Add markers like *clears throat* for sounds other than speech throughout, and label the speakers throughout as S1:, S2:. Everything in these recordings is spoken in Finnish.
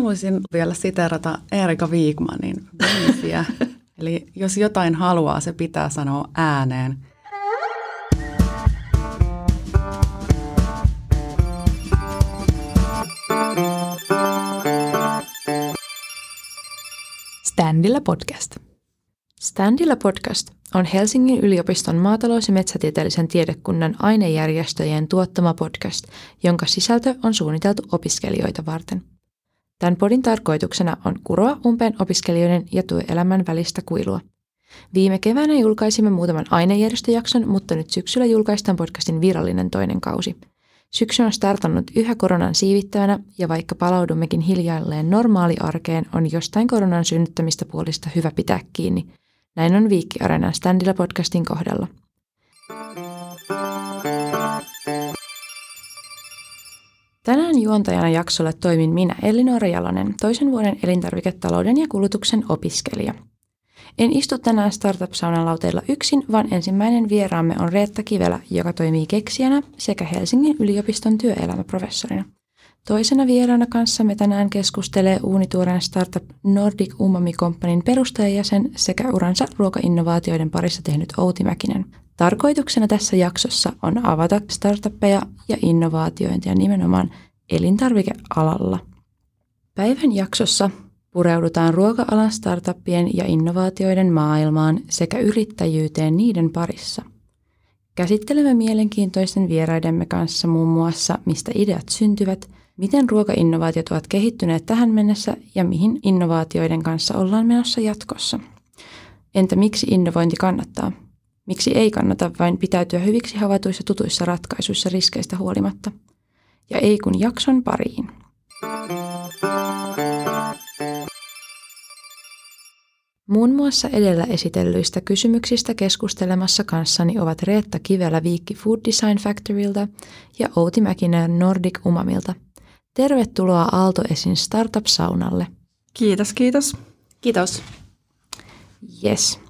S1: haluaisin vielä siterata Erika Wigmanin biisiä. *laughs* Eli jos jotain haluaa, se pitää sanoa ääneen.
S2: Standilla podcast. Standilla podcast on Helsingin yliopiston maatalous- ja metsätieteellisen tiedekunnan ainejärjestöjen tuottama podcast, jonka sisältö on suunniteltu opiskelijoita varten. Tämän podin tarkoituksena on kuroa umpeen opiskelijoiden ja työelämän välistä kuilua. Viime keväänä julkaisimme muutaman ainejärjestöjakson, mutta nyt syksyllä julkaistaan podcastin virallinen toinen kausi. Syksy on startannut yhä koronan siivittävänä ja vaikka palaudummekin hiljalleen normaaliarkeen, on jostain koronan synnyttämistä puolista hyvä pitää kiinni – näin on Viikki Arenan Standilla podcastin kohdalla. Tänään juontajana jaksolle toimin minä Elinora Jalonen, toisen vuoden elintarviketalouden ja kulutuksen opiskelija. En istu tänään Startup-saunan lauteilla yksin, vaan ensimmäinen vieraamme on Reetta Kivelä, joka toimii keksijänä sekä Helsingin yliopiston työelämäprofessorina – Toisena vieraana kanssamme tänään keskustelee uunituoreen startup Nordic Umami Companyn perustajajäsen sekä uransa ruokainnovaatioiden parissa tehnyt Outi Mäkinen. Tarkoituksena tässä jaksossa on avata startuppeja ja innovaatiointia nimenomaan elintarvikealalla. Päivän jaksossa pureudutaan ruoka-alan startuppien ja innovaatioiden maailmaan sekä yrittäjyyteen niiden parissa. Käsittelemme mielenkiintoisten vieraidemme kanssa muun muassa, mistä ideat syntyvät – Miten ruokainnovaatiot ovat kehittyneet tähän mennessä ja mihin innovaatioiden kanssa ollaan menossa jatkossa? Entä miksi innovointi kannattaa? Miksi ei kannata vain pitäytyä hyviksi havaituissa tutuissa ratkaisuissa riskeistä huolimatta? Ja ei kun jakson pariin. Muun muassa edellä esitellyistä kysymyksistä keskustelemassa kanssani ovat Reetta Kivelä Viikki Food Design Factorylta ja Outi Mäkinen Nordic Umamilta – Tervetuloa Aalto Esin Startup-saunalle.
S1: Kiitos, kiitos.
S2: Kiitos. Yes.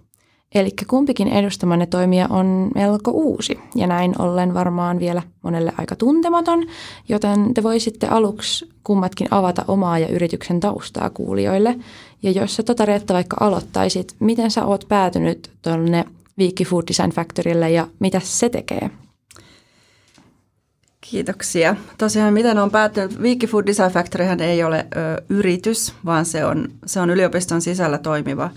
S2: Eli kumpikin edustamanne toimija on melko uusi ja näin ollen varmaan vielä monelle aika tuntematon, joten te voisitte aluksi kummatkin avata omaa ja yrityksen taustaa kuulijoille. Ja jos sä tota Reetta vaikka aloittaisit, miten sä oot päätynyt tuonne Viikki Food Design Factorylle ja mitä se tekee?
S1: Kiitoksia. Tosiaan miten on päättynyt, Viikki Food Design Factoryhan ei ole ö, yritys, vaan se on, se on yliopiston sisällä toimiva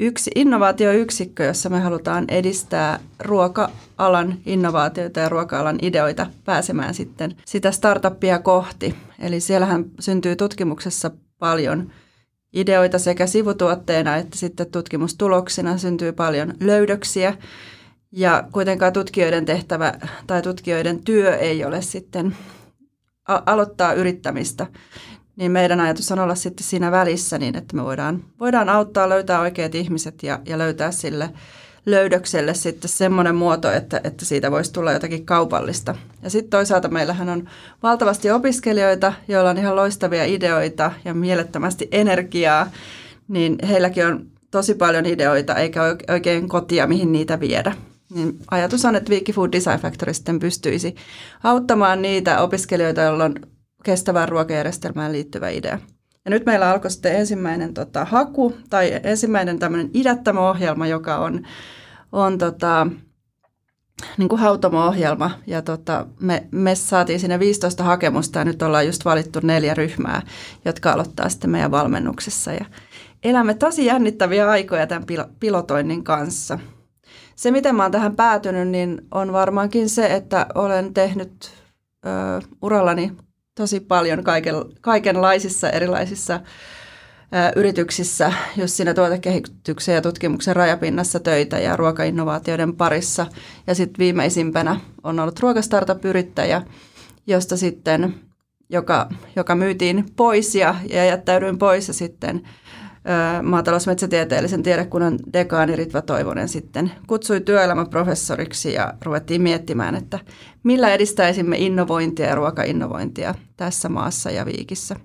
S1: yksi innovaatioyksikkö, jossa me halutaan edistää ruoka-alan innovaatioita ja ruoka-alan ideoita pääsemään sitten sitä startuppia kohti. Eli siellähän syntyy tutkimuksessa paljon ideoita sekä sivutuotteena että sitten tutkimustuloksina syntyy paljon löydöksiä ja kuitenkaan tutkijoiden tehtävä tai tutkijoiden työ ei ole sitten aloittaa yrittämistä. Niin meidän ajatus on olla sitten siinä välissä niin, että me voidaan, voidaan auttaa löytää oikeat ihmiset ja, ja löytää sille löydökselle sitten semmoinen muoto, että, että siitä voisi tulla jotakin kaupallista. Ja sitten toisaalta meillähän on valtavasti opiskelijoita, joilla on ihan loistavia ideoita ja mielettömästi energiaa, niin heilläkin on tosi paljon ideoita eikä oikein kotia, mihin niitä viedä. Niin ajatus on, että Wikifood Design Factory sitten pystyisi auttamaan niitä opiskelijoita, joilla on kestävään ruokajärjestelmään liittyvä idea. Ja nyt meillä alkoi sitten ensimmäinen tota, haku tai ensimmäinen tämmöinen idättämä-ohjelma, joka on, on tota, niin kuin hautomo-ohjelma. Ja tota, me, me saatiin sinne 15 hakemusta ja nyt ollaan just valittu neljä ryhmää, jotka aloittaa sitten meidän valmennuksessa. Ja elämme tosi jännittäviä aikoja tämän pilotoinnin kanssa – se, miten mä oon tähän päätynyt, niin on varmaankin se, että olen tehnyt ö, urallani tosi paljon kaiken, kaikenlaisissa erilaisissa ö, yrityksissä, jos siinä tuotekehityksen ja tutkimuksen rajapinnassa töitä ja ruokainnovaatioiden parissa. Ja sitten viimeisimpänä on ollut ruokastartup-yrittäjä, josta sitten, joka, joka myytiin pois ja, ja jättäydyin pois ja sitten – maatalousmetsätieteellisen tiedekunnan dekaani Ritva Toivonen sitten kutsui työelämäprofessoriksi ja ruvettiin miettimään, että millä edistäisimme innovointia ja ruokainnovointia tässä maassa ja Viikissä.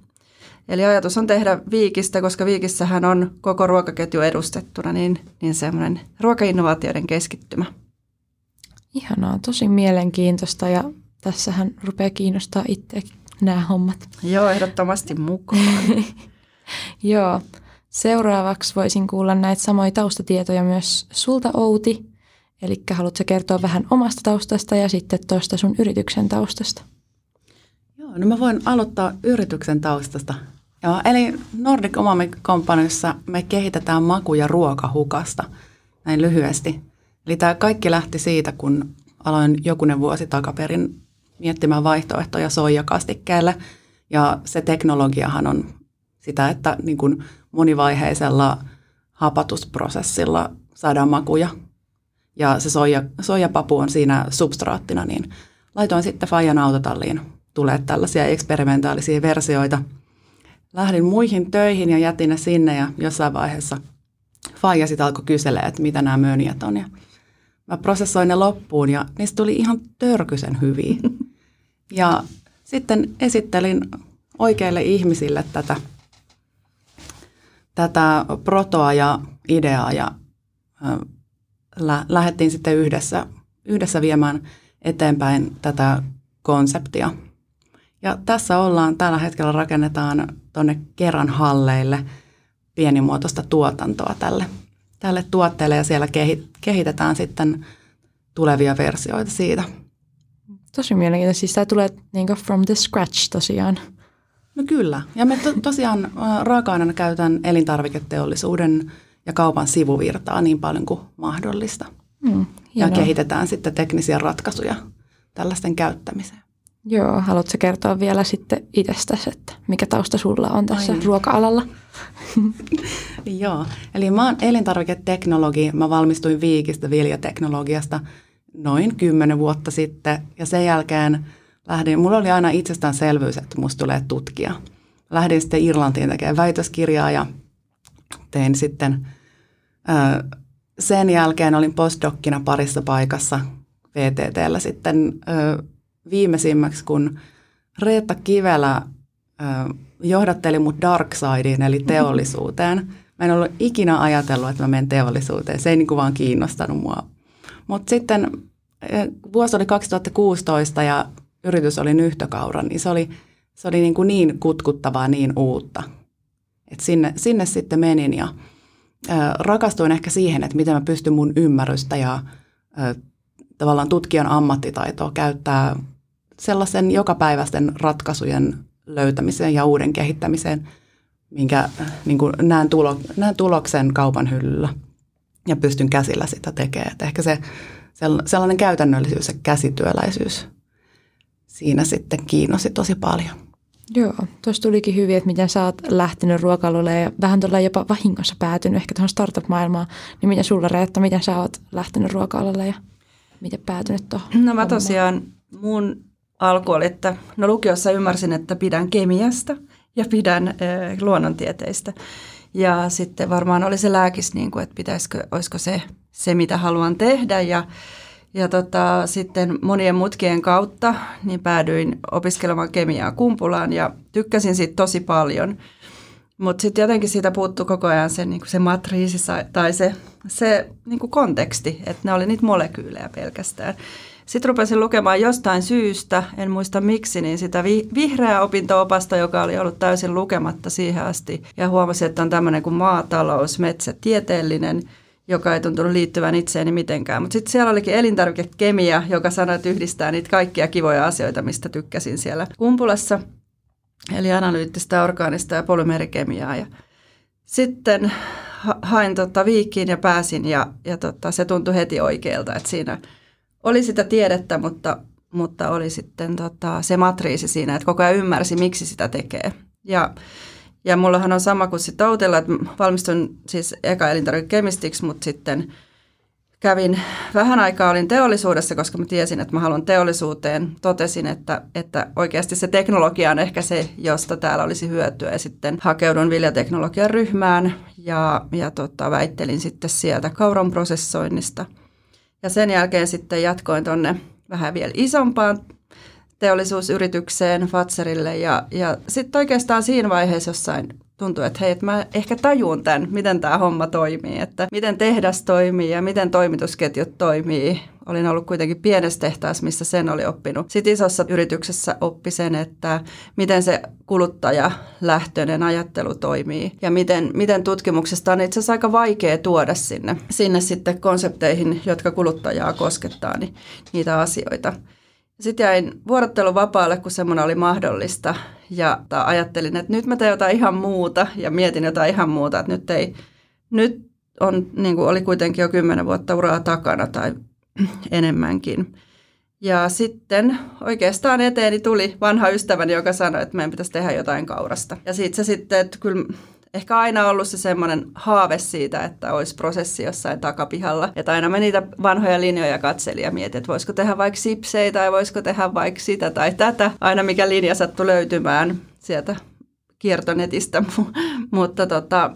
S1: Eli ajatus on tehdä Viikistä, koska Viikissähän on koko ruokaketju edustettuna, niin, niin semmoinen ruokainnovaatioiden keskittymä.
S2: Ihanaa, tosi mielenkiintoista ja tässähän rupeaa kiinnostaa itse nämä hommat.
S1: Joo, ehdottomasti mukaan. *laughs*
S2: Joo. Seuraavaksi voisin kuulla näitä samoja taustatietoja myös sulta Outi. Eli haluatko kertoa vähän omasta taustasta ja sitten tuosta sun yrityksen taustasta?
S3: Joo, no mä voin aloittaa yrityksen taustasta. Joo, eli Nordic Omami Companyssa me kehitetään makuja ruokahukasta, näin lyhyesti. Eli tämä kaikki lähti siitä, kun aloin jokunen vuosi takaperin miettimään vaihtoehtoja soijakastikkeelle. Ja se teknologiahan on sitä, että niin kuin monivaiheisella hapatusprosessilla saadaan makuja. Ja se soija, soijapapu on siinä substraattina, niin laitoin sitten Fajan autotalliin tulee tällaisia eksperimentaalisia versioita. Lähdin muihin töihin ja jätin ne sinne ja jossain vaiheessa Faija sitten alkoi kyselemään, että mitä nämä mönjät on. Ja mä prosessoin ne loppuun ja niistä tuli ihan törkysen hyviä. *laughs* Ja sitten esittelin oikeille ihmisille tätä, tätä protoa ja ideaa ja lä- lähdettiin sitten yhdessä, yhdessä viemään eteenpäin tätä konseptia. Ja tässä ollaan, tällä hetkellä rakennetaan tuonne Keran halleille pienimuotoista tuotantoa tälle, tälle tuotteelle ja siellä kehitetään sitten tulevia versioita siitä.
S2: Tosi mielenkiintoista. Siis tämä tulee niin from the scratch tosiaan.
S3: No kyllä. Ja me to, tosiaan raaka-aineena käytän elintarviketeollisuuden ja kaupan sivuvirtaa niin paljon kuin mahdollista. Mm, ja kehitetään sitten teknisiä ratkaisuja tällaisten käyttämiseen.
S2: Joo, haluatko kertoa vielä sitten itsestäsi, että mikä tausta sulla on tässä Aina. ruoka-alalla? *laughs*
S3: Joo, eli mä oon elintarviketeknologi. Mä valmistuin Viikistä viljateknologiasta noin kymmenen vuotta sitten ja sen jälkeen lähdin, mulla oli aina itsestäänselvyys, että musta tulee tutkija. Lähdin sitten Irlantiin tekemään väitöskirjaa ja tein sitten, sen jälkeen olin postdokkina parissa paikassa VTTllä sitten viimeisimmäksi, kun Reetta Kivelä johdatteli mut Darksideen eli teollisuuteen. Mä en ollut ikinä ajatellut, että mä menen teollisuuteen. Se ei niin kuin vaan kiinnostanut mua. Mutta sitten vuosi oli 2016 ja yritys oli nyhtökaura, niin se oli, se oli niin, kuin niin kutkuttavaa, niin uutta. Et sinne, sinne sitten menin ja ä, rakastuin ehkä siihen, että miten mä pystyn mun ymmärrystä ja ä, tavallaan tutkijan ammattitaitoa käyttää sellaisen jokapäiväisten ratkaisujen löytämiseen ja uuden kehittämiseen, minkä niin kuin näen, tulo, näen tuloksen kaupan hyllyllä ja pystyn käsillä sitä tekemään. Et ehkä se sellainen käytännöllisyys ja käsityöläisyys siinä sitten kiinnosti tosi paljon.
S2: Joo, tuossa tulikin hyvin, että miten sä oot lähtenyt ruokailulle ja vähän tuolla jopa vahingossa päätynyt ehkä tuohon startup-maailmaan. Niin miten sulla Reetta, miten sä oot lähtenyt ruokailulle ja miten päätynyt tuohon?
S1: No mä tosiaan, mun alku oli, että no lukiossa ymmärsin, että pidän kemiasta ja pidän äh, luonnontieteistä. Ja sitten varmaan oli se lääkis, niin kuin, että pitäisikö, olisiko se, se mitä haluan tehdä. Ja, ja tota, sitten monien mutkien kautta niin päädyin opiskelemaan kemiaa Kumpulaan ja tykkäsin siitä tosi paljon. Mutta sitten jotenkin siitä puuttuu koko ajan se, niin se matriisi tai se, se niin konteksti, että ne oli niitä molekyylejä pelkästään. Sitten rupesin lukemaan jostain syystä, en muista miksi, niin sitä vi- vihreää opinto-opasta, joka oli ollut täysin lukematta siihen asti. Ja huomasin, että on tämmöinen kuin maatalous, metsätieteellinen, joka ei tuntunut liittyvän itseeni mitenkään. Mutta sitten siellä olikin elintarvikekemia, joka sanoi, että yhdistää niitä kaikkia kivoja asioita, mistä tykkäsin siellä kumpulassa. Eli analyyttistä, orgaanista ja polymerikemiaa. Ja sitten hain tota viikkiin ja pääsin ja, ja tota, se tuntui heti oikealta, että siinä – oli sitä tiedettä, mutta, mutta oli sitten tota, se matriisi siinä, että koko ajan ymmärsi, miksi sitä tekee. Ja, ja mullahan on sama kuin sitten Outella, että valmistun siis eka elintarvikekemistiksi, mutta sitten kävin vähän aikaa olin teollisuudessa, koska mä tiesin, että mä haluan teollisuuteen. Totesin, että, että oikeasti se teknologia on ehkä se, josta täällä olisi hyötyä. Ja sitten hakeudun viljateknologian ryhmään ja, ja tota, väittelin sitten sieltä kauron prosessoinnista – ja sen jälkeen sitten jatkoin tuonne vähän vielä isompaan teollisuusyritykseen, Fatserille ja, ja sitten oikeastaan siinä vaiheessa jossain tuntuu, että hei, että mä ehkä tajun tämän, miten tämä homma toimii, että miten tehdas toimii ja miten toimitusketjut toimii. Olin ollut kuitenkin pienessä tehtaassa, missä sen oli oppinut. Sitten isossa yrityksessä oppi sen, että miten se kuluttajalähtöinen ajattelu toimii ja miten, miten tutkimuksesta on itse asiassa aika vaikea tuoda sinne, sinne sitten konsepteihin, jotka kuluttajaa koskettaa, niin niitä asioita. Sitten jäin vuorotteluvapaalle, kun semmoinen oli mahdollista ja ajattelin, että nyt mä teen jotain ihan muuta ja mietin jotain ihan muuta, että nyt ei, nyt on, niin kuin oli kuitenkin jo kymmenen vuotta uraa takana tai *clears throat* enemmänkin. Ja sitten oikeastaan eteeni tuli vanha ystäväni, joka sanoi, että meidän pitäisi tehdä jotain kaurasta. Ja siitä se sitten, että kyllä ehkä aina ollut se semmoinen haave siitä, että olisi prosessi jossain takapihalla. Että aina me niitä vanhoja linjoja katseli ja mietin, että voisiko tehdä vaikka sipsei tai voisiko tehdä vaikka sitä tai tätä. Aina mikä linja sattui löytymään sieltä kiertonetistä. *laughs* Mutta tota,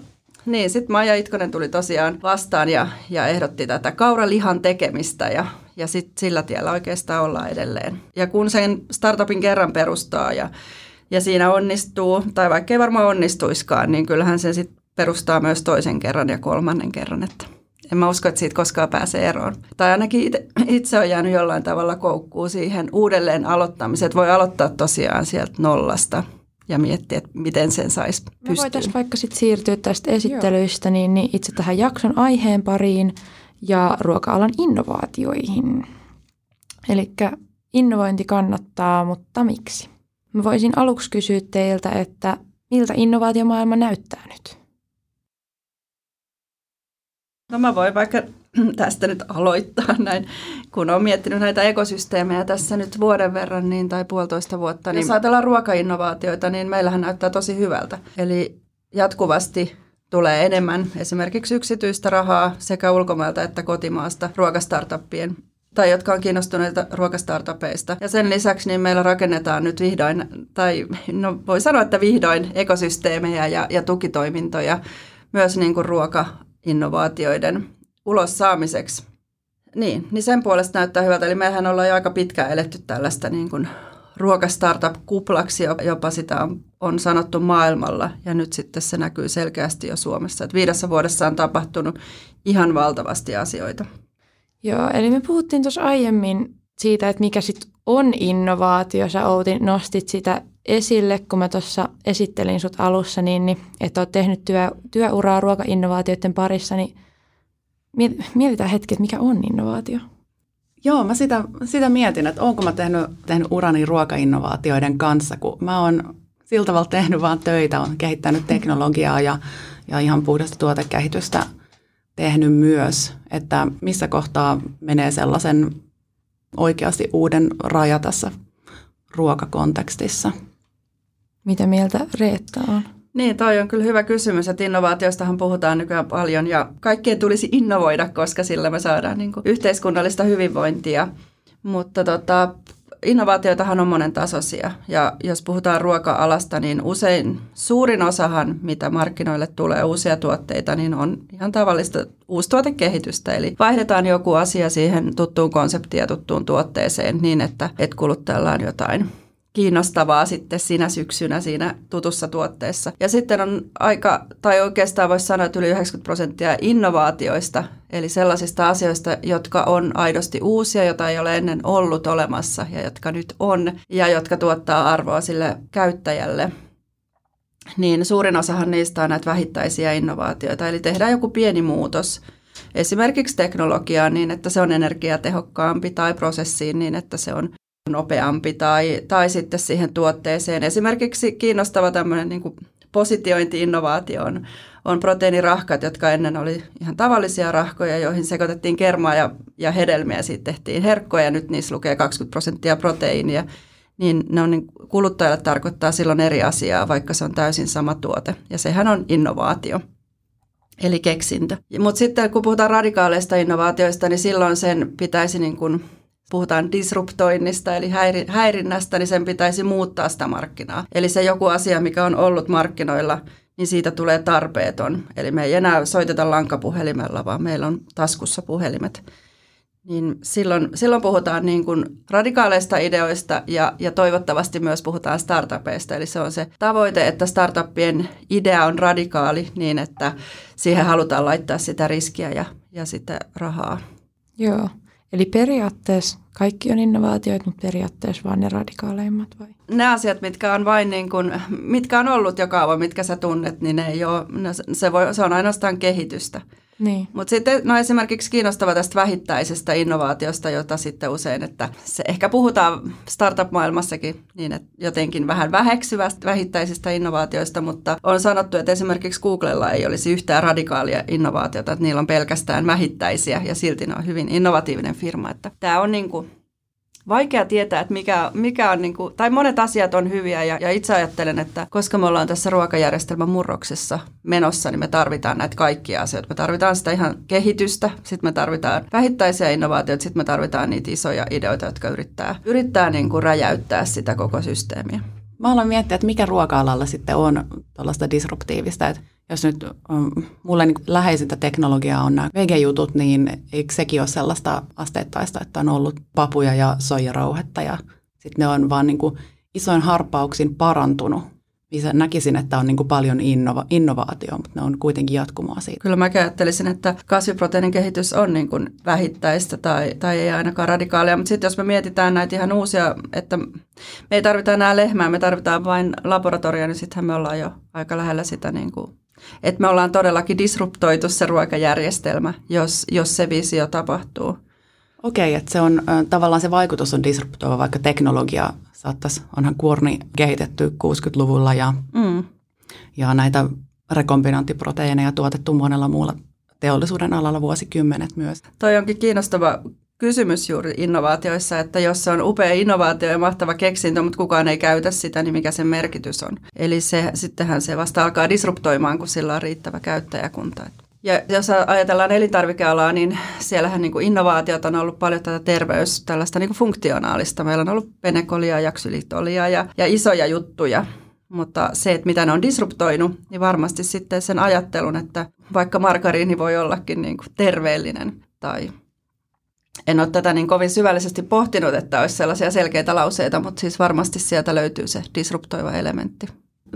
S1: niin, sitten Maija Itkonen tuli tosiaan vastaan ja, ja ehdotti tätä kauralihan tekemistä ja, ja sitten sillä tiellä oikeastaan ollaan edelleen. Ja kun sen startupin kerran perustaa ja ja siinä onnistuu, tai vaikka ei varmaan onnistuiskaan, niin kyllähän se sitten perustaa myös toisen kerran ja kolmannen kerran, että en mä usko, että siitä koskaan pääsee eroon. Tai ainakin itse, itse on jäänyt jollain tavalla koukkuun siihen uudelleen aloittamiseen, että voi aloittaa tosiaan sieltä nollasta ja miettiä, että miten sen saisi pystyä. Me
S2: voitaisiin vaikka sitten siirtyä tästä esittelyistä niin, niin itse tähän jakson aiheen pariin ja ruoka-alan innovaatioihin. Eli innovointi kannattaa, mutta miksi? Mä voisin aluksi kysyä teiltä, että miltä innovaatiomaailma näyttää nyt?
S1: No mä voin vaikka *clears throat* tästä nyt aloittaa näin, kun olen miettinyt näitä ekosysteemejä tässä nyt vuoden verran niin, tai puolitoista vuotta. Niin jos ajatellaan ruokainnovaatioita, niin meillähän näyttää tosi hyvältä. Eli jatkuvasti tulee enemmän esimerkiksi yksityistä rahaa sekä ulkomailta että kotimaasta ruokastartuppien tai jotka on kiinnostuneita ruokastartupeista. Ja sen lisäksi niin meillä rakennetaan nyt vihdoin, tai no voi sanoa, että vihdoin ekosysteemejä ja, ja tukitoimintoja myös niin kuin ruokainnovaatioiden ulos saamiseksi. Niin, niin sen puolesta näyttää hyvältä. Eli mehän ollaan jo aika pitkään eletty tällaista niin kuin ruokastartup-kuplaksi, jopa sitä on, on sanottu maailmalla. Ja nyt sitten se näkyy selkeästi jo Suomessa. Että viidessä vuodessa on tapahtunut ihan valtavasti asioita.
S2: Joo, eli me puhuttiin tuossa aiemmin siitä, että mikä sitten on innovaatio. Sä Outi nostit sitä esille, kun mä tuossa esittelin sut alussa, niin, niin että oot tehnyt työ, työuraa ruokainnovaatioiden parissa, niin mietitään hetki, että mikä on innovaatio?
S3: Joo, mä sitä, sitä mietin, että onko mä tehnyt, tehnyt urani ruokainnovaatioiden kanssa, kun mä oon sillä tavalla tehnyt vaan töitä, on kehittänyt teknologiaa ja, ja ihan puhdasta tuotekehitystä – tehnyt myös, että missä kohtaa menee sellaisen oikeasti uuden raja tässä ruokakontekstissa.
S2: Mitä mieltä Reetta on?
S1: Niin, toi on kyllä hyvä kysymys, että innovaatiostahan puhutaan nykyään paljon ja kaikkien tulisi innovoida, koska sillä me saadaan niin kuin yhteiskunnallista hyvinvointia. Mutta tota, innovaatioitahan on monen tasoisia ja jos puhutaan ruoka-alasta, niin usein suurin osahan, mitä markkinoille tulee uusia tuotteita, niin on ihan tavallista uustuotekehitystä. Eli vaihdetaan joku asia siihen tuttuun konseptiin ja tuttuun tuotteeseen niin, että, että kuluttajalla on jotain kiinnostavaa sitten siinä syksynä siinä tutussa tuotteessa. Ja sitten on aika, tai oikeastaan voisi sanoa, että yli 90 prosenttia innovaatioista, eli sellaisista asioista, jotka on aidosti uusia, joita ei ole ennen ollut olemassa ja jotka nyt on, ja jotka tuottaa arvoa sille käyttäjälle niin suurin osahan niistä on näitä vähittäisiä innovaatioita. Eli tehdään joku pieni muutos esimerkiksi teknologiaan niin, että se on energiatehokkaampi tai prosessiin niin, että se on nopeampi tai, tai sitten siihen tuotteeseen. Esimerkiksi kiinnostava tämmöinen niin positiointi-innovaatio on, on proteiinirahkat, jotka ennen oli ihan tavallisia rahkoja, joihin sekoitettiin kermaa ja, ja hedelmiä. Siitä tehtiin herkkoja ja nyt niissä lukee 20 prosenttia proteiinia. Niin ne on niin, kuluttajalle tarkoittaa silloin eri asiaa, vaikka se on täysin sama tuote. Ja sehän on innovaatio. Eli keksintö. Mutta sitten kun puhutaan radikaaleista innovaatioista, niin silloin sen pitäisi niin kuin puhutaan disruptoinnista eli häirinnästä, niin sen pitäisi muuttaa sitä markkinaa. Eli se joku asia, mikä on ollut markkinoilla, niin siitä tulee tarpeeton. Eli me ei enää soiteta lankapuhelimella, vaan meillä on taskussa puhelimet. niin silloin, silloin puhutaan niin kuin radikaaleista ideoista ja, ja toivottavasti myös puhutaan startupeista. Eli se on se tavoite, että startuppien idea on radikaali niin, että siihen halutaan laittaa sitä riskiä ja, ja sitä rahaa.
S2: Joo, eli periaatteessa kaikki on innovaatioita, mutta periaatteessa vaan ne radikaaleimmat vai?
S1: Ne asiat, mitkä on vain niin kuin, mitkä on ollut jo kauan, mitkä sä tunnet, niin ne ei ole, se, voi, se on ainoastaan kehitystä.
S2: Niin.
S1: Mutta sitten no esimerkiksi kiinnostava tästä vähittäisestä innovaatiosta, jota sitten usein, että se ehkä puhutaan startup-maailmassakin niin, että jotenkin vähän väheksyvästä vähittäisistä innovaatioista, mutta on sanottu, että esimerkiksi Googlella ei olisi yhtään radikaalia innovaatiota, että niillä on pelkästään vähittäisiä ja silti ne on hyvin innovatiivinen firma. Että tämä on niin kuin vaikea tietää, että mikä, mikä on, niin kuin, tai monet asiat on hyviä ja, ja itse ajattelen, että koska me ollaan tässä ruokajärjestelmän murroksessa menossa, niin me tarvitaan näitä kaikkia asioita. Me tarvitaan sitä ihan kehitystä, sitten me tarvitaan vähittäisiä innovaatioita, sitten me tarvitaan niitä isoja ideoita, jotka yrittää, yrittää niin kuin räjäyttää sitä koko systeemiä.
S3: Mä aloin miettiä, että mikä ruoka-alalla sitten on tuollaista disruptiivista, että jos nyt um, mulle niin läheisintä teknologiaa on nämä vegejutut, niin eikö sekin ole sellaista asteittaista, että on ollut papuja ja soijarouhetta ja sitten ne on vaan niin kuin isoin harppauksin parantunut missä näkisin, että on niin kuin paljon innova- innovaatio, mutta ne on kuitenkin jatkumoa siitä.
S1: Kyllä mä ajattelisin, että kasviproteiinin kehitys on niin kuin vähittäistä tai, tai ei ainakaan radikaalia, mutta sitten jos me mietitään näitä ihan uusia, että me ei tarvita enää lehmää, me tarvitaan vain laboratoria, niin sittenhän me ollaan jo aika lähellä sitä niin kuin että me ollaan todellakin disruptoitu se ruokajärjestelmä, jos, jos se visio tapahtuu.
S3: Okei, että se on tavallaan se vaikutus on disruptoiva, vaikka teknologia saattaisi, onhan kuorni kehitetty 60-luvulla ja, mm. ja näitä rekombinanttiproteiineja tuotettu monella muulla teollisuuden alalla vuosikymmenet myös.
S1: Toi onkin kiinnostava kysymys juuri innovaatioissa, että jos se on upea innovaatio ja mahtava keksintö, mutta kukaan ei käytä sitä, niin mikä sen merkitys on. Eli se, sittenhän se vasta alkaa disruptoimaan, kun sillä on riittävä käyttäjäkunta. Ja jos ajatellaan elintarvikealaa, niin siellähän niin kuin innovaatiot on ollut paljon tätä terveys, tällaista niin kuin funktionaalista. Meillä on ollut penekolia, jaksylitolia ja, ja isoja juttuja. Mutta se, että mitä ne on disruptoinut, niin varmasti sitten sen ajattelun, että vaikka margariini voi ollakin niin kuin terveellinen tai en ole tätä niin kovin syvällisesti pohtinut, että olisi sellaisia selkeitä lauseita, mutta siis varmasti sieltä löytyy se disruptoiva elementti.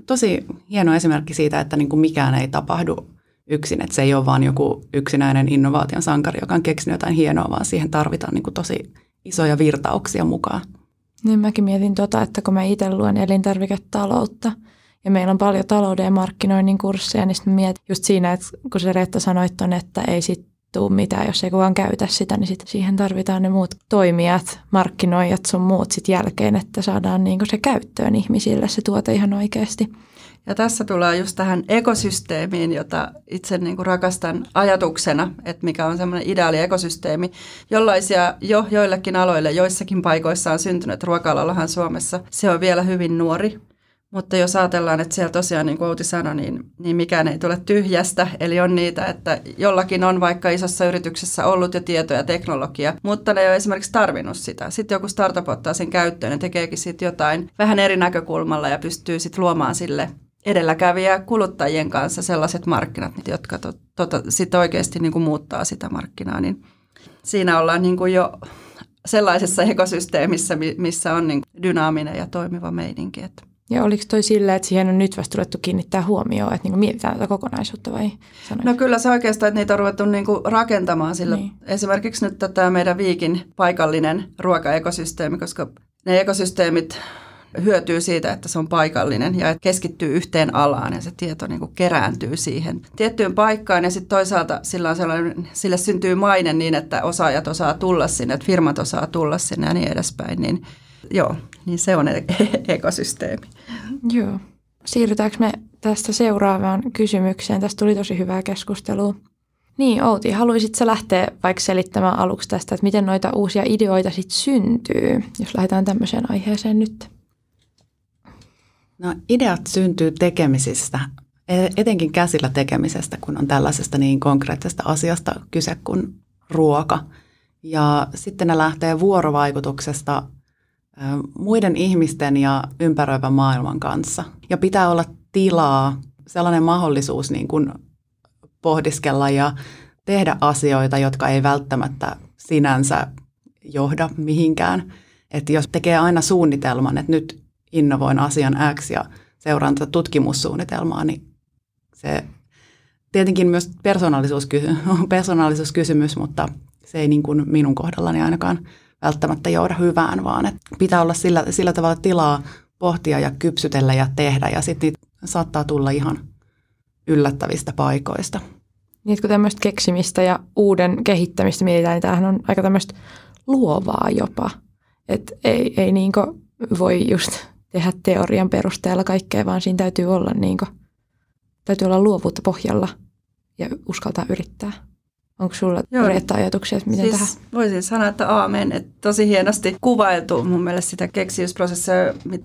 S3: Tosi hieno esimerkki siitä, että niin kuin mikään ei tapahdu yksin, että se ei ole vain joku yksinäinen innovaation sankari, joka on keksinyt jotain hienoa, vaan siihen tarvitaan niin kuin tosi isoja virtauksia mukaan.
S2: Niin mäkin mietin tota, että kun mä itse luen elintarviketaloutta ja meillä on paljon talouden ja markkinoinnin kursseja, niin sitten mietin just siinä, että kun se Reetta sanoi ton, että ei sit tuu mitään, jos ei kukaan käytä sitä, niin sit siihen tarvitaan ne muut toimijat, markkinoijat sun muut sit jälkeen, että saadaan niinku se käyttöön ihmisille se tuote ihan oikeasti.
S1: Ja tässä tullaan just tähän ekosysteemiin, jota itse niin kuin rakastan ajatuksena, että mikä on semmoinen ideaali ekosysteemi, jollaisia jo joillekin aloille, joissakin paikoissa on syntynyt. Ruoka-alallahan Suomessa se on vielä hyvin nuori, mutta jos ajatellaan, että siellä tosiaan, niin kuin Outi sanoi, niin, niin mikään ei tule tyhjästä. Eli on niitä, että jollakin on vaikka isossa yrityksessä ollut jo tieto ja teknologia, mutta ne ei ole esimerkiksi tarvinnut sitä. Sitten joku startup ottaa sen käyttöön ja tekeekin sitten jotain vähän eri näkökulmalla ja pystyy sitten luomaan sille edelläkävijä kuluttajien kanssa sellaiset markkinat, jotka to, tota, sitten oikeasti niin kuin muuttaa sitä markkinaa, niin siinä ollaan niin kuin jo sellaisessa ekosysteemissä, missä on niin dynaaminen ja toimiva meininki. Että.
S2: Ja oliko toi silleen, että siihen on nyt vasta ruvettu kiinnittää huomioon, että niin mietitään tätä kokonaisuutta vai
S1: sanoit? No kyllä se oikeastaan, että niitä on ruvettu niin kuin rakentamaan sillä. Niin. Esimerkiksi nyt tätä meidän Viikin paikallinen ruokaekosysteemi, koska ne ekosysteemit hyötyy siitä, että se on paikallinen ja että keskittyy yhteen alaan ja se tieto niin kuin kerääntyy siihen tiettyyn paikkaan ja sitten toisaalta sillä, on sellainen, sille syntyy maine niin, että osaajat osaa tulla sinne, että firmat osaa tulla sinne ja niin edespäin, niin joo, niin se on e- *laughs* ekosysteemi.
S2: Joo. Siirrytäänkö me tästä seuraavaan kysymykseen? Tästä tuli tosi hyvää keskustelua. Niin, Outi, haluaisitko lähteä vaikka selittämään aluksi tästä, että miten noita uusia ideoita sitten syntyy, jos lähdetään tämmöiseen aiheeseen nyt?
S3: No ideat syntyy tekemisistä, e- etenkin käsillä tekemisestä, kun on tällaisesta niin konkreettisesta asiasta kyse kuin ruoka. Ja sitten ne lähtee vuorovaikutuksesta muiden ihmisten ja ympäröivän maailman kanssa. Ja pitää olla tilaa, sellainen mahdollisuus niin kuin pohdiskella ja tehdä asioita, jotka ei välttämättä sinänsä johda mihinkään. Että jos tekee aina suunnitelman, että nyt innovoin asian X ja seuraan tätä tutkimussuunnitelmaa, niin se tietenkin myös persoonallisuuskysymys, *laughs* persoonallisuuskysymys mutta se ei niin kuin minun kohdallani ainakaan välttämättä johda hyvään, vaan että pitää olla sillä, sillä tavalla tilaa pohtia ja kypsytellä ja tehdä ja sitten niitä saattaa tulla ihan yllättävistä paikoista.
S2: Niin, kun tämmöistä keksimistä ja uuden kehittämistä mietitään, niin tämähän on aika tämmöistä luovaa jopa. Että ei, ei niin voi just tehdä teorian perusteella kaikkea, vaan siinä täytyy olla, niin kuin, täytyy olla luovuutta pohjalla ja uskaltaa yrittää. Onko sulla korjattaa ajatuksia, että miten
S1: siis
S2: tähän?
S1: Voisin sanoa, että aamen. Että tosi hienosti kuvailtu mun mielestä sitä keksiyysprosessia,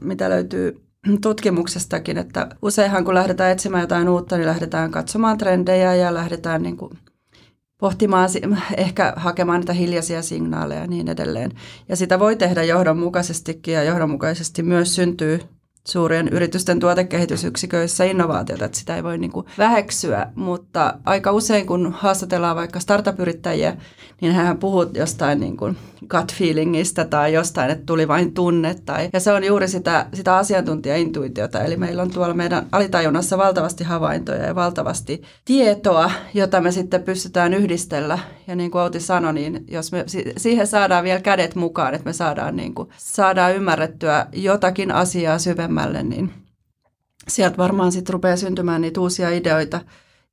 S1: mitä löytyy tutkimuksestakin, että useinhan kun lähdetään etsimään jotain uutta, niin lähdetään katsomaan trendejä ja lähdetään niin kuin pohtimaan, ehkä hakemaan niitä hiljaisia signaaleja ja niin edelleen. Ja sitä voi tehdä johdonmukaisestikin ja johdonmukaisesti myös syntyy suurien yritysten tuotekehitysyksiköissä innovaatiota, että sitä ei voi niin kuin väheksyä, mutta aika usein kun haastatellaan vaikka startup-yrittäjiä, niin hän puhuu jostain niin kuin gut feelingistä tai jostain, että tuli vain tunne. Tai, ja se on juuri sitä, sitä asiantuntijaintuitiota, eli meillä on tuolla meidän alitajunnassa valtavasti havaintoja ja valtavasti tietoa, jota me sitten pystytään yhdistellä. Ja niin kuin Outi sanoi, niin jos me siihen saadaan vielä kädet mukaan, että me saadaan, niin kuin, saadaan ymmärrettyä jotakin asiaa syvemmälle, niin sieltä varmaan sitten rupeaa syntymään niitä uusia ideoita,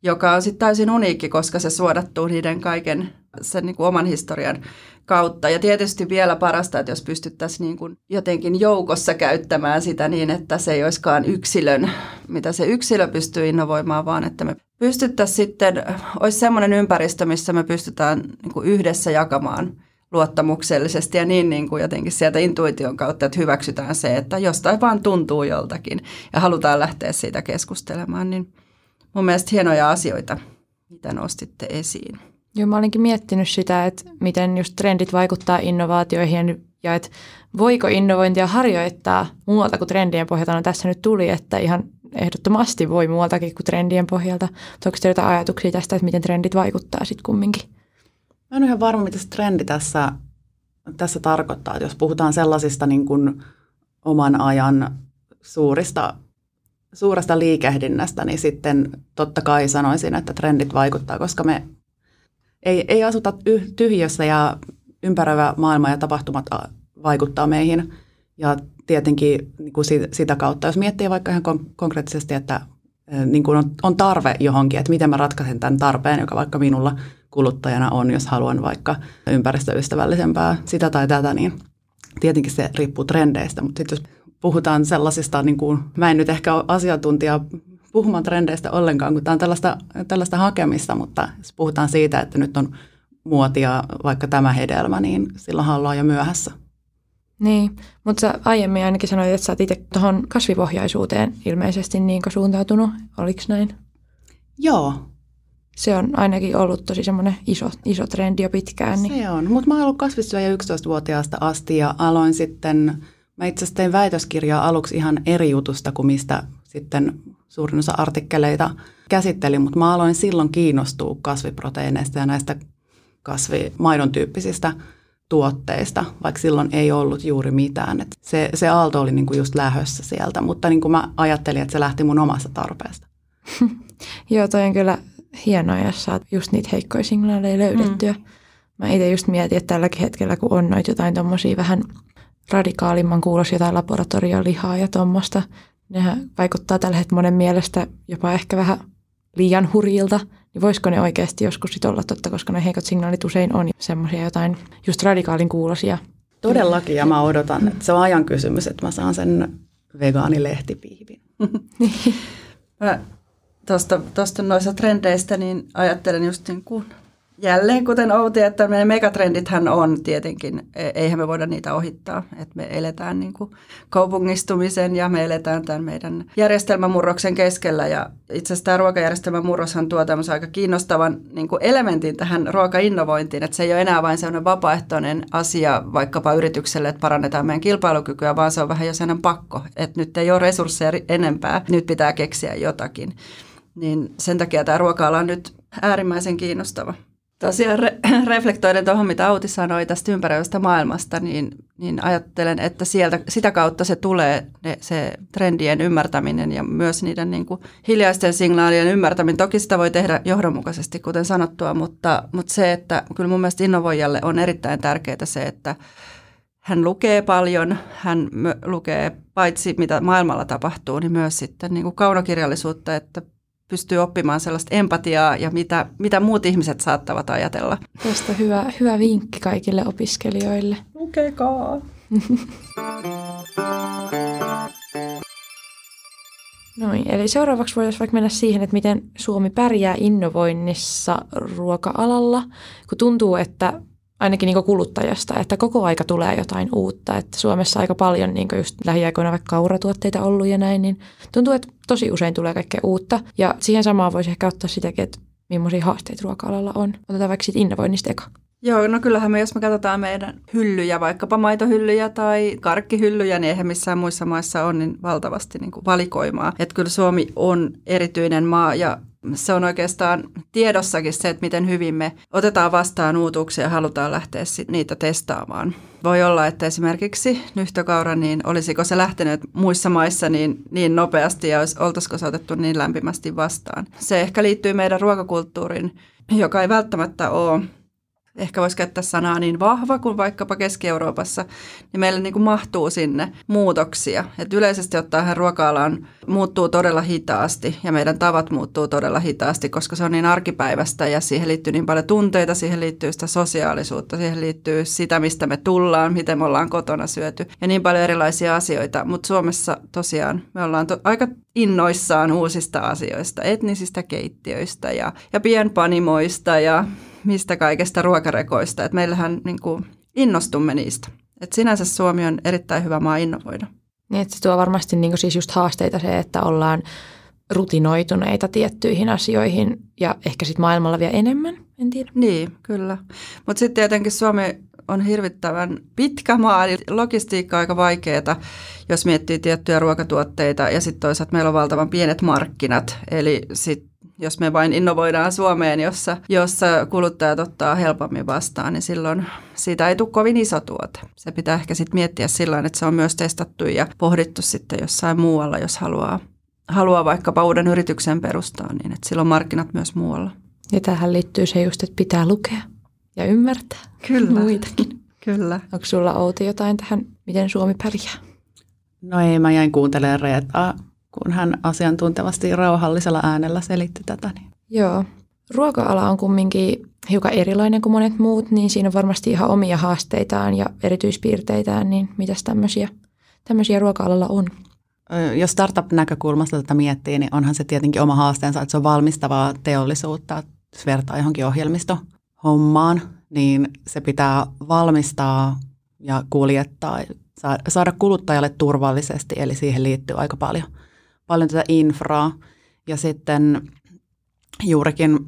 S1: joka on sitten täysin uniikki, koska se suodattuu niiden kaiken sen niin kuin oman historian kautta. Ja tietysti vielä parasta, että jos pystyttäisiin niin kuin jotenkin joukossa käyttämään sitä niin, että se ei olisikaan yksilön, mitä se yksilö pystyy innovoimaan, vaan että me pystyttäisiin sitten, olisi semmoinen ympäristö, missä me pystytään niin kuin yhdessä jakamaan luottamuksellisesti ja niin, niin kuin jotenkin sieltä intuition kautta, että hyväksytään se, että jostain vaan tuntuu joltakin ja halutaan lähteä siitä keskustelemaan, niin mun mielestä hienoja asioita, mitä nostitte esiin.
S2: Joo, mä olinkin miettinyt sitä, että miten just trendit vaikuttaa innovaatioihin ja että voiko innovointia harjoittaa muualta kuin trendien pohjalta. No tässä nyt tuli, että ihan ehdottomasti voi muualtakin kuin trendien pohjalta. Onko teillä jotain ajatuksia tästä, että miten trendit vaikuttaa sitten kumminkin?
S3: Mä en ole ihan varma, mitä se trendi tässä, tässä tarkoittaa. Että jos puhutaan sellaisista niin kuin oman ajan suurista, suuresta liikehdinnästä, niin sitten totta kai sanoisin, että trendit vaikuttaa, koska me ei, ei asuta tyhjössä ja ympäröivä maailma ja tapahtumat vaikuttaa meihin. Ja tietenkin niin kuin sitä kautta, jos miettii vaikka ihan konkreettisesti, että niin kuin on, on tarve johonkin, että miten mä ratkaisen tämän tarpeen, joka vaikka minulla kuluttajana on, jos haluan vaikka ympäristöystävällisempää sitä tai tätä, niin tietenkin se riippuu trendeistä. Mutta sitten jos puhutaan sellaisista, niin kuin, mä en nyt ehkä ole asiantuntija puhumaan trendeistä ollenkaan, kun tämä on tällaista, tällaista hakemista, mutta jos puhutaan siitä, että nyt on muotia vaikka tämä hedelmä, niin silloin ollaan jo myöhässä.
S2: Niin, mutta sä aiemmin ainakin sanoit, että sä oot itse tuohon kasvipohjaisuuteen ilmeisesti niin suuntautunut. Oliko näin?
S3: Joo.
S2: Se on ainakin ollut tosi semmoinen iso, iso trendi jo pitkään.
S3: Niin. Se on, mutta mä oon ollut kasvissyöjä 11-vuotiaasta asti ja aloin sitten, mä itse asiassa tein väitöskirjaa aluksi ihan eri jutusta kuin mistä sitten suurin osa artikkeleita käsitteli, mutta mä aloin silloin kiinnostua kasviproteiineista ja näistä kasvimaidon tyyppisistä tuotteista, vaikka silloin ei ollut juuri mitään. Et se, se aalto oli niinku just lähössä sieltä, mutta niin kuin mä ajattelin, että se lähti mun omasta tarpeesta. *laughs*
S2: Joo, toi on kyllä hienoa, jos saat just niitä heikkoja signaaleja löydettyä. Mm. Mä itse just mietin, että tälläkin hetkellä, kun on noita jotain tommosia vähän radikaalimman kuulos jotain laboratoriolihaa ja tuommoista, nehän vaikuttaa tällä hetkellä monen mielestä jopa ehkä vähän liian hurjilta, niin voisiko ne oikeasti joskus sit olla totta, koska ne heikot signaalit usein on semmoisia jotain just radikaalin kuulosia.
S3: Todellakin, ja mä odotan, että se on ajan kysymys, että mä saan sen vegaanilehtipiivin. *laughs*
S1: tuosta noista trendeistä, niin ajattelen just niin kuin Jälleen kuten Outi, että meidän megatrendithän on tietenkin, e, eihän me voida niitä ohittaa, että me eletään niin kuin kaupungistumisen ja me eletään tämän meidän järjestelmämurroksen keskellä ja itse asiassa tämä ruokajärjestelmämurroshan tuo tämmöisen aika kiinnostavan niin kuin elementin tähän ruokainnovointiin, että se ei ole enää vain sellainen vapaaehtoinen asia vaikkapa yritykselle, että parannetaan meidän kilpailukykyä, vaan se on vähän jo sellainen pakko, että nyt ei ole resursseja enempää, nyt pitää keksiä jotakin. Niin sen takia tämä ruoka on nyt äärimmäisen kiinnostava Tosiaan re- *clears throat* reflektoiden tuohon, mitä Auti sanoi tästä ympäröivästä maailmasta, niin, niin ajattelen, että sieltä, sitä kautta se tulee ne, se trendien ymmärtäminen ja myös niiden niin kuin hiljaisten signaalien ymmärtäminen. Toki sitä voi tehdä johdonmukaisesti, kuten sanottua, mutta, mutta se, että kyllä mun mielestä innovoijalle on erittäin tärkeää se, että hän lukee paljon, hän lukee paitsi mitä maailmalla tapahtuu, niin myös sitten niin kuin kaunokirjallisuutta, että pystyy oppimaan sellaista empatiaa ja mitä, mitä muut ihmiset saattavat ajatella.
S2: Tästä hyvä, hyvä vinkki kaikille opiskelijoille.
S1: Lukekaa! *laughs*
S2: Noin, eli seuraavaksi voitaisiin vaikka mennä siihen, että miten Suomi pärjää innovoinnissa ruoka-alalla, kun tuntuu, että ainakin niin kuluttajasta, että koko aika tulee jotain uutta. Että Suomessa aika paljon niin just lähiaikoina vaikka kauratuotteita ollut ja näin, niin tuntuu, että tosi usein tulee kaikkea uutta. Ja siihen samaan voisi ehkä ottaa sitäkin, että millaisia haasteita ruoka-alalla on. Otetaan vaikka siitä innovoinnista eka.
S1: Joo, no kyllähän me, jos me katsotaan meidän hyllyjä, vaikkapa maitohyllyjä tai karkkihyllyjä, niin eihän missään muissa maissa on niin valtavasti niin kuin valikoimaa. Että kyllä Suomi on erityinen maa ja se on oikeastaan tiedossakin se, että miten hyvin me otetaan vastaan uutuuksia ja halutaan lähteä niitä testaamaan. Voi olla, että esimerkiksi nyhtökaura, niin olisiko se lähtenyt muissa maissa niin, niin nopeasti ja oltaisiko se otettu niin lämpimästi vastaan. Se ehkä liittyy meidän ruokakulttuurin, joka ei välttämättä ole ehkä voisi käyttää sanaa niin vahva kuin vaikkapa Keski-Euroopassa, niin meillä niin kuin mahtuu sinne muutoksia. Et yleisesti ottaen ruoka-alan muuttuu todella hitaasti ja meidän tavat muuttuu todella hitaasti, koska se on niin arkipäivästä ja siihen liittyy niin paljon tunteita, siihen liittyy sitä sosiaalisuutta, siihen liittyy sitä, mistä me tullaan, miten me ollaan kotona syöty ja niin paljon erilaisia asioita. Mutta Suomessa tosiaan me ollaan to- aika innoissaan uusista asioista, etnisistä keittiöistä ja, ja pienpanimoista ja mistä kaikesta ruokarekoista. Et meillähän niin kuin innostumme niistä. Et sinänsä Suomi on erittäin hyvä maa innovoida.
S2: Niin, että se tuo varmasti niin siis just haasteita se, että ollaan rutinoituneita tiettyihin asioihin ja ehkä sitten maailmalla vielä enemmän, en tiedä.
S1: Niin, kyllä. Mutta sitten tietenkin Suomi on hirvittävän pitkä maa, eli logistiikka on aika vaikeaa, jos miettii tiettyjä ruokatuotteita ja sitten toisaalta meillä on valtavan pienet markkinat, eli sitten jos me vain innovoidaan Suomeen, jossa, jossa kuluttajat ottaa helpommin vastaan, niin silloin siitä ei tule kovin iso tuote. Se pitää ehkä sitten miettiä sillä että se on myös testattu ja pohdittu sitten jossain muualla, jos haluaa, haluaa vaikkapa uuden yrityksen perustaa, niin että silloin markkinat myös muualla.
S2: Ja tähän liittyy se just, että pitää lukea ja ymmärtää
S1: Kyllä.
S2: muitakin.
S1: Kyllä.
S2: Onko sulla Outi jotain tähän, miten Suomi pärjää?
S3: No ei, mä jäin kuuntelemaan Reetaa kun hän asiantuntevasti rauhallisella äänellä selitti tätä. Niin.
S2: Joo. Ruoka-ala on kumminkin hiukan erilainen kuin monet muut, niin siinä on varmasti ihan omia haasteitaan ja erityispiirteitään, niin mitäs tämmöisiä, tämmöisiä ruoka-alalla on?
S3: Jos startup-näkökulmasta tätä miettii, niin onhan se tietenkin oma haasteensa, että se on valmistavaa teollisuutta. Jos vertaa johonkin ohjelmistohommaan, niin se pitää valmistaa ja kuljettaa, saada kuluttajalle turvallisesti, eli siihen liittyy aika paljon – paljon tätä infraa. Ja sitten juurikin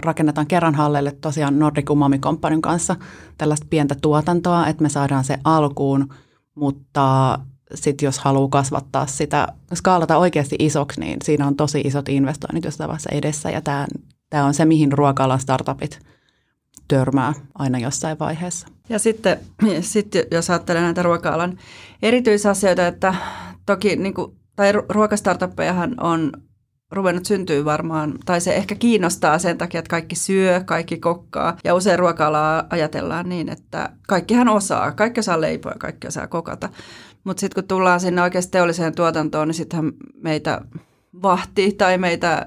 S3: rakennetaan kerran hallelle tosiaan Nordic Umami Companyn kanssa tällaista pientä tuotantoa, että me saadaan se alkuun, mutta sitten jos haluaa kasvattaa sitä, skaalata oikeasti isoksi, niin siinä on tosi isot investoinnit jossain vaiheessa edessä ja tämä, on se, mihin ruoka startupit törmää aina jossain vaiheessa.
S1: Ja sitten, *clears throat* sitten jos ajattelee näitä ruoka-alan erityisasioita, että toki niin kuin tai ruokastartuppejahan on ruvennut syntyä varmaan, tai se ehkä kiinnostaa sen takia, että kaikki syö, kaikki kokkaa. Ja usein ruoka ajatellaan niin, että kaikkihan osaa, kaikki osaa leipoa ja kaikki osaa kokata. Mutta sitten kun tullaan sinne oikeasti teolliseen tuotantoon, niin sittenhän meitä vahti tai meitä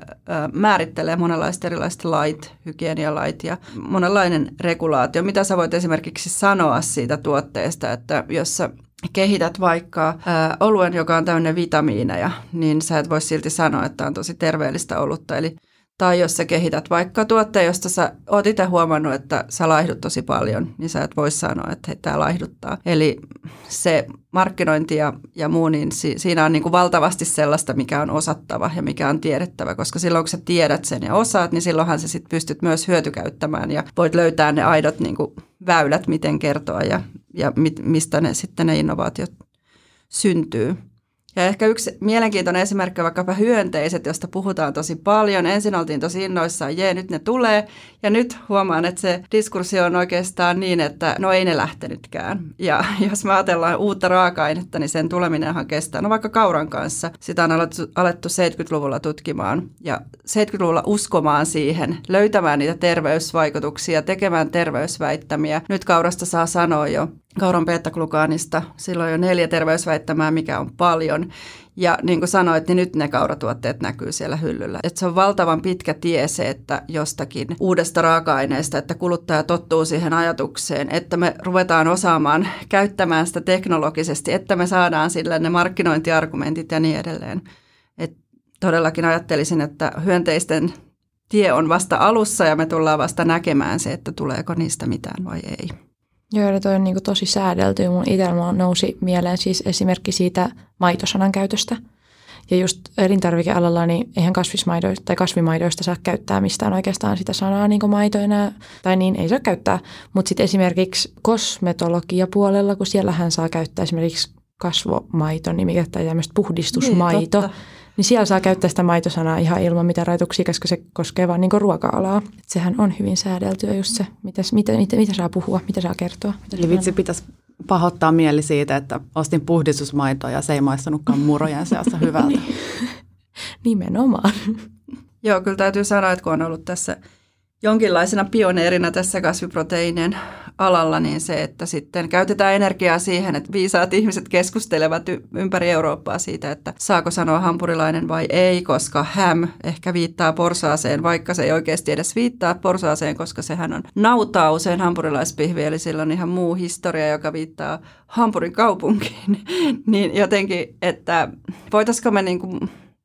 S1: määrittelee monenlaiset erilaiset lait, hygienialait ja monenlainen regulaatio. Mitä sä voit esimerkiksi sanoa siitä tuotteesta, että jos sä kehität vaikka ää, oluen, joka on täynnä vitamiineja, niin sä et voi silti sanoa, että on tosi terveellistä olutta. Eli, tai jos sä kehität vaikka tuotteen, josta sä oot itse huomannut, että sä laihdut tosi paljon, niin sä et voi sanoa, että tämä laihduttaa. Eli se markkinointi ja, ja muu, niin si, siinä on niin kuin valtavasti sellaista, mikä on osattava ja mikä on tiedettävä, koska silloin kun sä tiedät sen ja osaat, niin silloinhan sä sit pystyt myös hyötykäyttämään ja voit löytää ne aidot niin kuin väylät, miten kertoa ja, ja mit, mistä ne sitten ne innovaatiot syntyy. Ja ehkä yksi mielenkiintoinen esimerkki on vaikkapa hyönteiset, josta puhutaan tosi paljon. Ensin oltiin tosi innoissaan, jee, nyt ne tulee. Ja nyt huomaan, että se diskurssi on oikeastaan niin, että no ei ne lähtenytkään. Ja *laughs* jos me ajatellaan uutta raaka-ainetta, niin sen tuleminenhan kestää. No vaikka kauran kanssa. Sitä on alettu, alettu 70-luvulla tutkimaan ja 70-luvulla uskomaan siihen, löytämään niitä terveysvaikutuksia, tekemään terveysväittämiä. Nyt kaurasta saa sanoa jo kauran beta-glukaanista. Silloin jo neljä terveysväittämää, mikä on paljon. Ja niin kuin sanoit, niin nyt ne kauratuotteet näkyy siellä hyllyllä. Et se on valtavan pitkä tie se, että jostakin uudesta raaka-aineesta, että kuluttaja tottuu siihen ajatukseen, että me ruvetaan osaamaan käyttämään sitä teknologisesti, että me saadaan sille ne markkinointiargumentit ja niin edelleen. Et todellakin ajattelisin, että hyönteisten tie on vasta alussa ja me tullaan vasta näkemään se, että tuleeko niistä mitään vai ei.
S2: Joo, ja toi on niin tosi säädelty. Mun itsellä nousi mieleen siis esimerkki siitä maitosanan käytöstä. Ja just elintarvikealalla, niin eihän kasvismaidoista tai kasvimaidoista saa käyttää mistään oikeastaan sitä sanaa niin kuin maito enää, tai niin ei saa käyttää. Mutta sitten esimerkiksi kosmetologiapuolella, kun siellähän saa käyttää esimerkiksi kasvomaito nimikettä tai tämmöistä puhdistusmaito. Niin, niin siellä saa käyttää sitä maitosanaa ihan ilman mitään rajoituksia, koska se koskee vain niin ruoka-alaa. Et sehän on hyvin säädeltyä just se, mitä, mitä, mitä, mitä saa puhua, mitä saa kertoa. Mitä
S3: Eli vitsi pitäisi pahoittaa mieli siitä, että ostin puhdistusmaitoa ja se ei maistunutkaan murojen seassa *laughs* hyvältä. Niin.
S2: Nimenomaan. *laughs*
S1: Joo, kyllä täytyy sanoa, että kun on ollut tässä jonkinlaisena pioneerina tässä kasviproteiinien alalla, niin se, että sitten käytetään energiaa siihen, että viisaat ihmiset keskustelevat ympäri Eurooppaa siitä, että saako sanoa hampurilainen vai ei, koska häm ehkä viittaa porsaaseen, vaikka se ei oikeasti edes viittaa porsaaseen, koska sehän on nautaa usein hampurilaispihvi, eli sillä on ihan muu historia, joka viittaa Hampurin kaupunkiin. *laughs* niin jotenkin, että voitaisiko me niin kuin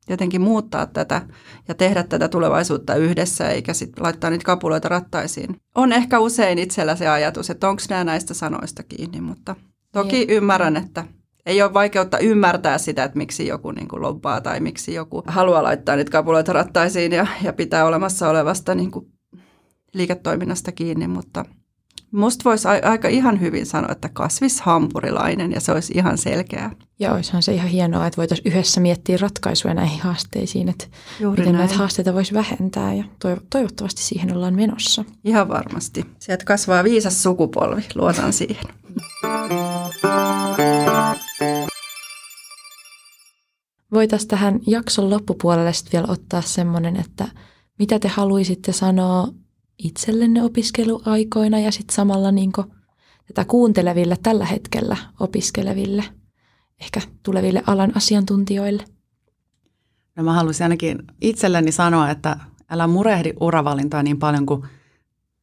S1: jotenkin muuttaa tätä ja tehdä tätä tulevaisuutta yhdessä, eikä sitten laittaa niitä kapuloita rattaisiin. On ehkä usein itsellä se ajatus, että onko nämä näistä sanoista kiinni, mutta toki niin. ymmärrän, että ei ole vaikeutta ymmärtää sitä, että miksi joku niin kuin lobbaa tai miksi joku haluaa laittaa niitä kapuloita rattaisiin ja, ja pitää olemassa olevasta niin kuin liiketoiminnasta kiinni, mutta Musta voisi aika ihan hyvin sanoa, että kasvishampurilainen ja se olisi ihan selkeää.
S2: Ja olisihan se ihan hienoa, että voitaisiin yhdessä miettiä ratkaisuja näihin haasteisiin, että Juuri miten näin. näitä haasteita voisi vähentää ja toivottavasti siihen ollaan menossa.
S1: Ihan varmasti. Sieltä kasvaa viisas sukupolvi, luotan siihen.
S2: Voitaisiin tähän jakson loppupuolelle sitten vielä ottaa semmoinen, että mitä te haluaisitte sanoa itsellenne opiskeluaikoina ja sitten samalla niin tätä kuunteleville tällä hetkellä opiskeleville, ehkä tuleville alan asiantuntijoille?
S3: No mä haluaisin ainakin itselleni sanoa, että älä murehdi uravalintoa niin paljon kuin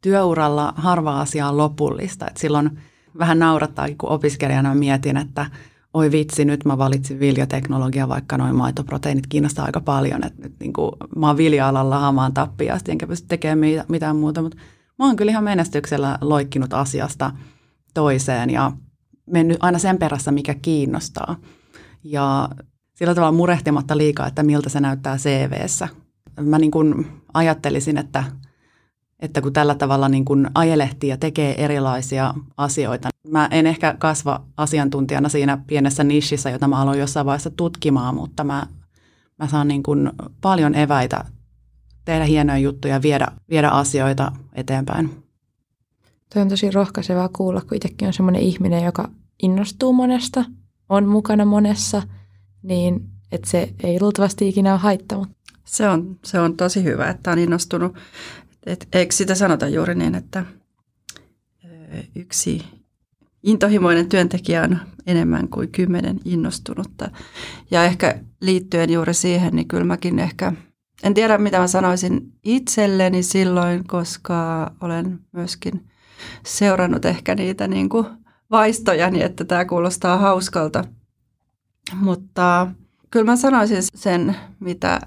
S3: työuralla harva asia on lopullista. Et silloin vähän naurattaa, kun opiskelijana mietin, että – oi vitsi, nyt mä valitsin viljateknologia, vaikka noin maitoproteiinit kiinnostaa aika paljon. Että nyt niin kuin, mä oon vilja-alalla hamaan tappiasti, enkä pysty tekemään mitään muuta, mutta mä oon kyllä ihan menestyksellä loikkinut asiasta toiseen ja mennyt aina sen perässä, mikä kiinnostaa. Ja sillä tavalla murehtimatta liikaa, että miltä se näyttää CVssä. Mä niin kuin ajattelisin, että että kun tällä tavalla niin kuin ajelehtii ja tekee erilaisia asioita. Mä en ehkä kasva asiantuntijana siinä pienessä nichissä, jota mä aloin jossain vaiheessa tutkimaan, mutta mä, mä saan niin kuin paljon eväitä tehdä hienoja juttuja, viedä, viedä asioita eteenpäin.
S2: Tuo on tosi rohkaisevaa kuulla, kun itsekin on sellainen ihminen, joka innostuu monesta, on mukana monessa, niin että se ei luultavasti ikinä ole haittanut.
S1: Se on, se on tosi hyvä, että on innostunut et, eikö sitä sanota juuri niin, että yksi intohimoinen työntekijä on enemmän kuin kymmenen innostunutta. Ja ehkä liittyen juuri siihen, niin kyllä mäkin ehkä, en tiedä mitä mä sanoisin itselleni silloin, koska olen myöskin seurannut ehkä niitä niin kuin vaistoja, niin että tämä kuulostaa hauskalta. Mutta kyllä mä sanoisin sen, mitä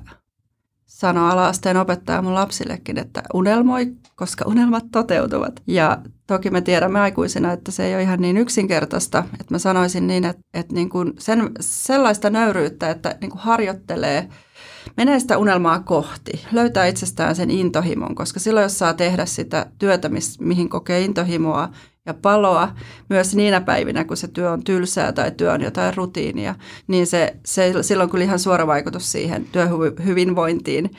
S1: sanoi alaasteen opettaja mun lapsillekin, että unelmoi, koska unelmat toteutuvat. Ja toki me tiedämme aikuisina, että se ei ole ihan niin yksinkertaista. Että mä sanoisin niin, että, että niin kuin sen, sellaista nöyryyttä, että niin kuin harjoittelee, menee sitä unelmaa kohti, löytää itsestään sen intohimon, koska silloin jos saa tehdä sitä työtä, mihin kokee intohimoa, ja paloa myös niinä päivinä, kun se työ on tylsää tai työ on jotain rutiinia, niin se, se silloin kyllä ihan suora vaikutus siihen työhyvinvointiin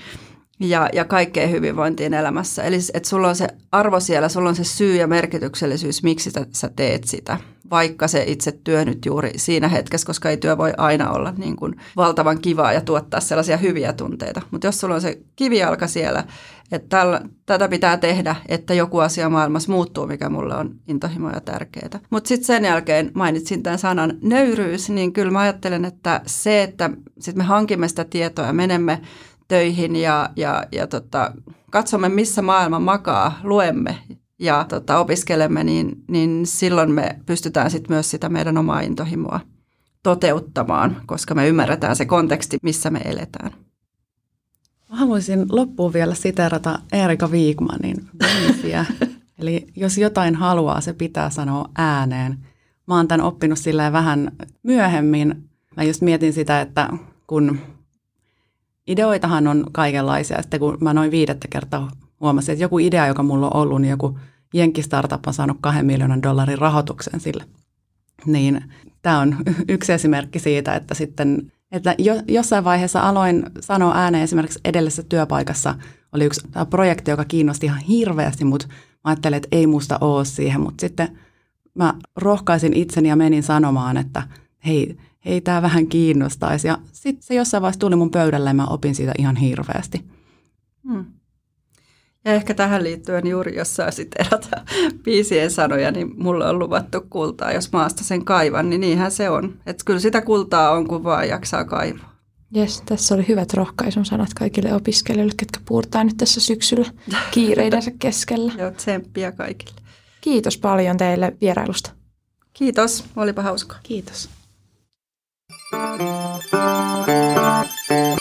S1: ja, ja kaikkeen hyvinvointiin elämässä. Eli että sulla on se arvo siellä, sulla on se syy ja merkityksellisyys, miksi sä, teet sitä, vaikka se itse työ nyt juuri siinä hetkessä, koska ei työ voi aina olla niin kuin valtavan kivaa ja tuottaa sellaisia hyviä tunteita. Mutta jos sulla on se kivijalka siellä, että tällä, tätä pitää tehdä, että joku asia maailmassa muuttuu, mikä mulle on intohimo ja tärkeää. Mutta sitten sen jälkeen mainitsin tämän sanan nöyryys, niin kyllä mä ajattelen, että se, että sit me hankimme sitä tietoa ja menemme töihin ja, ja, ja tota, katsomme, missä maailma makaa, luemme ja tota, opiskelemme, niin, niin silloin me pystytään sit myös sitä meidän omaa intohimoa toteuttamaan, koska me ymmärretään se konteksti, missä me eletään.
S3: Mä haluaisin loppuun vielä siterata Erika Viikmanin biisiä. *laughs* Eli jos jotain haluaa, se pitää sanoa ääneen. Mä oon tämän oppinut silleen vähän myöhemmin. Mä just mietin sitä, että kun ideoitahan on kaikenlaisia. Sitten kun mä noin viidettä kertaa huomasin, että joku idea, joka mulla on ollut, niin joku Jenkki Startup on saanut kahden miljoonan dollarin rahoituksen sille. Niin tämä on *laughs* yksi esimerkki siitä, että sitten että jo, jossain vaiheessa aloin sanoa ääneen esimerkiksi edellisessä työpaikassa oli yksi projekti, joka kiinnosti ihan hirveästi, mutta mä ajattelin, että ei musta ole siihen, mutta sitten mä rohkaisin itseni ja menin sanomaan, että hei, ei tämä vähän kiinnostaisi. Ja sitten se jossain vaiheessa tuli mun pöydälle ja mä opin siitä ihan hirveästi. Hmm.
S1: Ja ehkä tähän liittyen juuri, jos saa siterata biisien sanoja, niin mulle on luvattu kultaa. Jos maasta sen kaivan, niin niinhän se on. Että kyllä sitä kultaa on, kun vaan jaksaa kaivaa.
S2: Jes, tässä oli hyvät rohkaisun sanat kaikille opiskelijoille, jotka puurtaa nyt tässä syksyllä kiireidensä *laughs* keskellä.
S1: Joo, tsemppiä kaikille.
S2: Kiitos paljon teille vierailusta.
S1: Kiitos, olipa hauska.
S2: Kiitos.
S3: Thank you.